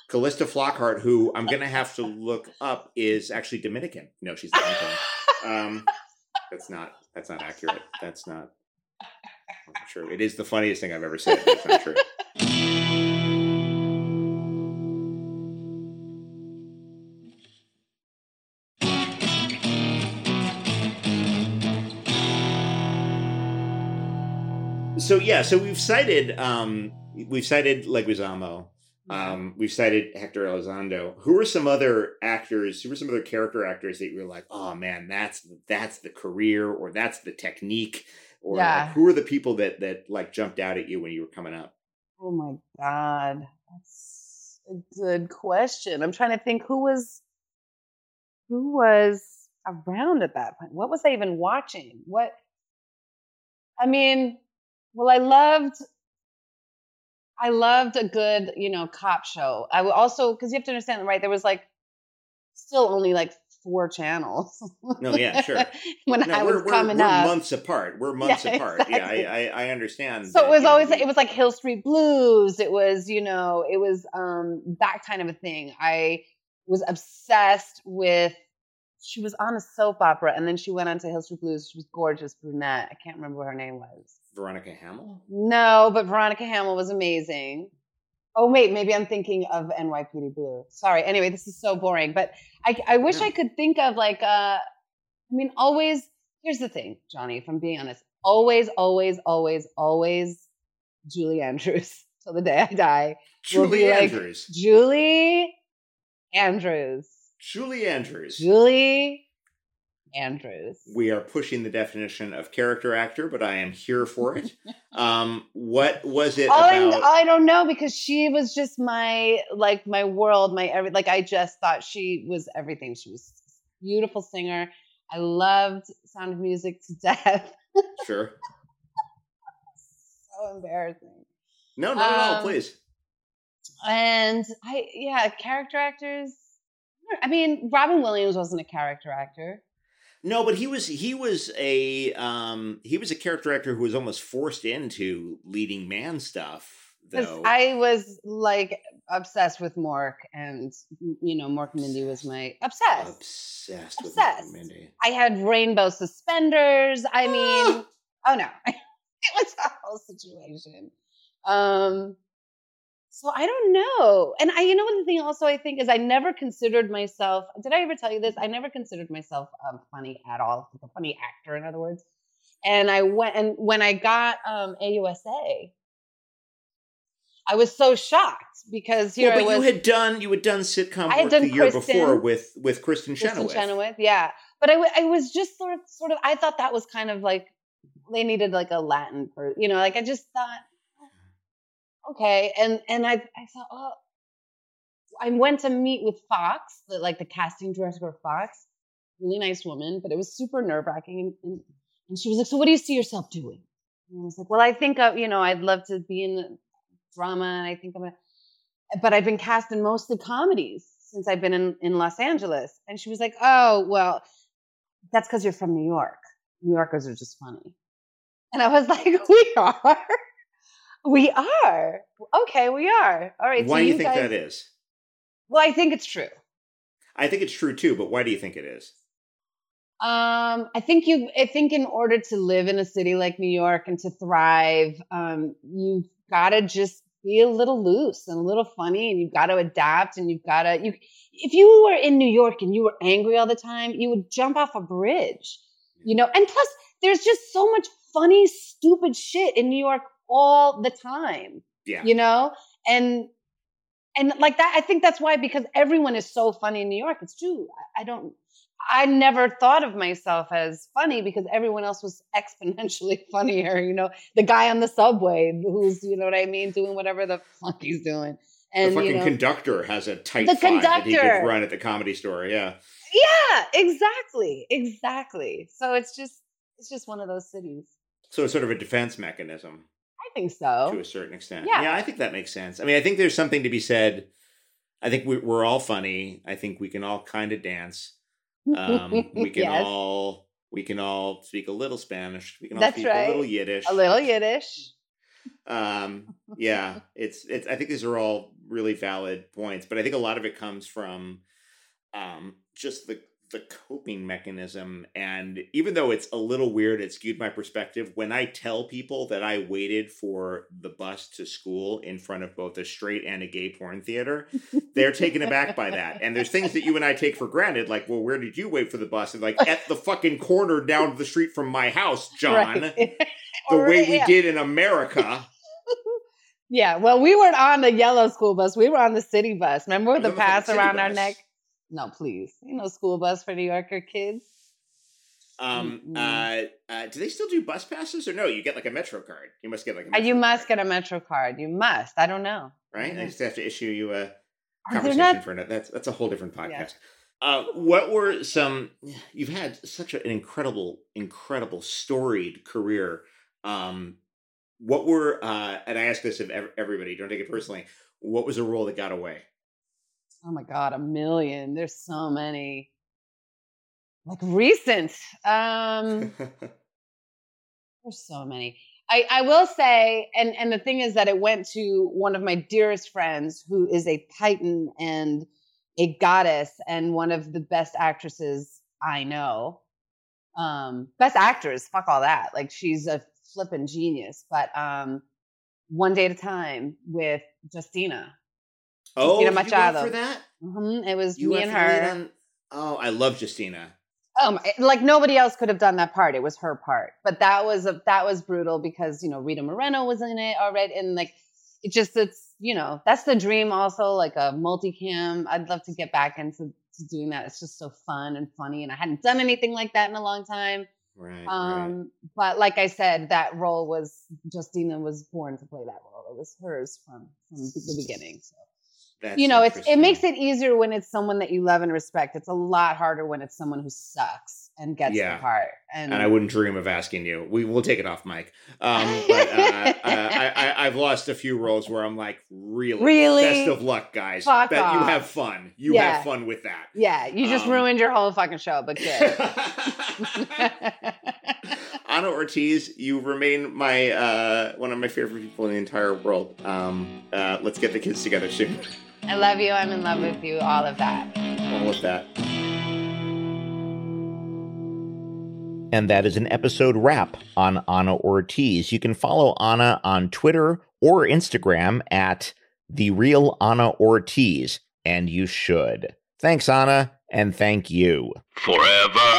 Calista Flockhart, who I'm going to have to look up, is actually Dominican. No, she's Dominican. um, that's not. That's not accurate. That's not, true. It is the funniest thing I've ever said. It's not true. So yeah, so we've cited um, we've cited Leguizamo. Um, we've cited Hector Elizondo. Who are some other actors? Who are some other character actors that you were like, oh man, that's that's the career or that's the technique, or like, who are the people that that like jumped out at you when you were coming up? Oh my God. That's a good question. I'm trying to think who was who was around at that point. What was I even watching? What I mean, well, I loved I loved a good, you know, cop show. I would also because you have to understand, right? There was like still only like four channels. No, yeah, sure. when No, I was we're, coming we're up. months apart. We're months Yeah, apart. Yeah. I, I, I understand. so that, it was you know, always it was like Hill Street Blues. It was you know it was um that kind of a thing. I was obsessed with. She was on a soap opera, and then she went on to Hill Street Blues. She was gorgeous brunette. I can't remember what her name was. Veronica Hamel. No, but Veronica Hamel was amazing. Oh wait, maybe I'm thinking of NYPD Blue. Sorry. Anyway, this is so boring, but I, I wish No. I could think of like uh I mean, always. Here's the thing, Johnny. If I'm being honest, always, always, always, always, Julie Andrews till the day I die. Julie be like- Andrews. Julie Andrews. Julie Andrews. Julie Andrews. we are pushing the definition of character actor, but I am here for it. Um, what was it I, about? I don't know because she was just my like my world, my every like I just thought she was everything. She was a beautiful singer. I loved Sound of Music to death. Sure. so embarrassing. No, not at all. Um, Please. And I yeah, character actors. I mean, Robin Williams wasn't a character actor. No, but he was he was a um he was a character actor who was almost forced into leading man stuff Though I was like obsessed with Mork, and you know, Mork Mindy was my obsessed. obsessed obsessed. with Obsessed. Mindy. I had rainbow suspenders. I mean, oh no, it was a whole situation. Um, so I don't know. And I, you know, what the thing also I think is I never considered myself. Did I ever tell you this? I never considered myself um, funny at all, a funny actor, in other words. And I went, and when I got um, AUSA, I was so shocked because here Well, but was. you had done you had done sitcom work done the year Kristin. before with with Kristin Kristin Chenoweth. Chenoweth, yeah. But I, w- I was just sort of, sort of. I thought that was kind of like they needed like a Latin, per, you know. Like I just thought, okay, and and I I thought, oh, I went to meet with Fox, the, like the casting director of Fox, really nice woman, but it was super nerve wracking, and, and and she was like, so what do you see yourself doing? And I was like, well, I think of, you know, I'd love to be in drama, and I think I'm gonna, but I've been cast in mostly comedies since I've been in, in Los Angeles. And she was like, oh, well, that's because you're from New York. New Yorkers are just funny. And I was like, we are. We are. Okay, we are. All right. Why so do you think guys- that is? Well, I think it's true. I think it's true too, but why do you think it is? Um, I think you. I think in order to live in a city like New York and to thrive, um, you've got to just be a little loose and a little funny, and you've got to adapt, and you've got to. You, if you were in New York and you were angry all the time, you would jump off a bridge, you know. And plus, there's just so much funny, stupid shit in New York all the time Yeah. you know and and like that i think that's why because everyone is so funny in new york it's true I, I don't i never thought of myself as funny because everyone else was exponentially funnier you know the guy on the subway who's you know what i mean doing whatever the fuck he's doing and the fucking you know conductor has a tight The conductor that he could run at the comedy store. Yeah. yeah exactly exactly so it's just it's just one of those cities So it's sort of a defense mechanism i think so to a certain extent. Yeah. yeah, I think that makes sense. I mean, I think there's something to be said. I think we, we're all funny. I think we can all kind of dance. Um, we can Yes. all we can all speak a little Spanish. We can all That's speak right. a little Yiddish. a little yiddish Um, yeah, it's it's. I think these are all really valid points, but I think a lot of it comes from um, just the the coping mechanism. And even though it's a little weird, it skewed my perspective. When I tell people that I waited for the bus to school in front of both a straight and a gay porn theater, they're taken aback by that. And there's things that you and I take for granted, like, well, where did you wait for the bus? And like at the fucking corner down the street from my house, John. Right. The Or- way we yeah. did in America. Yeah, well, we weren't on the yellow school bus. We were on the city bus. Remember with the on the fucking pass around our neck? No, please. You know, school bus for New Yorker kids. Um, Mm-mm. uh, uh, do they still do bus passes or no? You get like a Metro card. You must get like a Uh, Metro you must card, get a Metro card. You must. I don't know. right. I just have to issue you a conversation not? for it. That's that's a whole different podcast. Yeah. Uh, what were some? You've had such an incredible, incredible storied career. Um, what were? Uh, and I ask this of everybody. Don't take it personally. What was a role that got away? Oh my God, a million. There's so many. Like recent. Um there's so many. I, I will say, and and the thing is that it went to one of my dearest friends who is a titan and a goddess and one of the best actresses I know. Um, best actors, fuck all that. Like she's a flippin' genius. But um, one day at a time with Justina. Oh, Justina Machado. for that? Mhm, It was You me and for the lead her. on- Oh, I love Justina. Um, like nobody else could have done that part. It was her part. But that was a that was brutal because you know Rita Moreno was in it already, and like it just it's you know that's the dream. Also, like a multicam. I'd love to get back into to doing that. It's just so fun and funny, and I hadn't done anything like that in a long time. Right. right. Um, but like I said, that role was Justina was born to play that role. It was hers from from the beginning. So That's you know, it's it makes it easier when it's someone that you love and respect. It's a lot harder when it's someone who sucks and gets Yeah. the part. And, and I wouldn't dream of asking you. We will take it off, Mike. Um, but uh, uh, I, I, I've lost a few roles where I'm like, really, Really? best of luck, guys. Fuck that you have fun. You Yeah. have fun with that. yeah, you just Um, ruined your whole fucking show, but good. Ana Ortiz, you remain my uh, one of my favorite people in the entire world. Um, uh, let's get the kids together soon. I love you. I'm in love with you. All of that. All of that. And that is an episode wrap on Ana Ortiz. You can follow Ana on Twitter or Instagram at the real Ana Ortiz, and you should. Thanks, Ana, and thank you. Forever.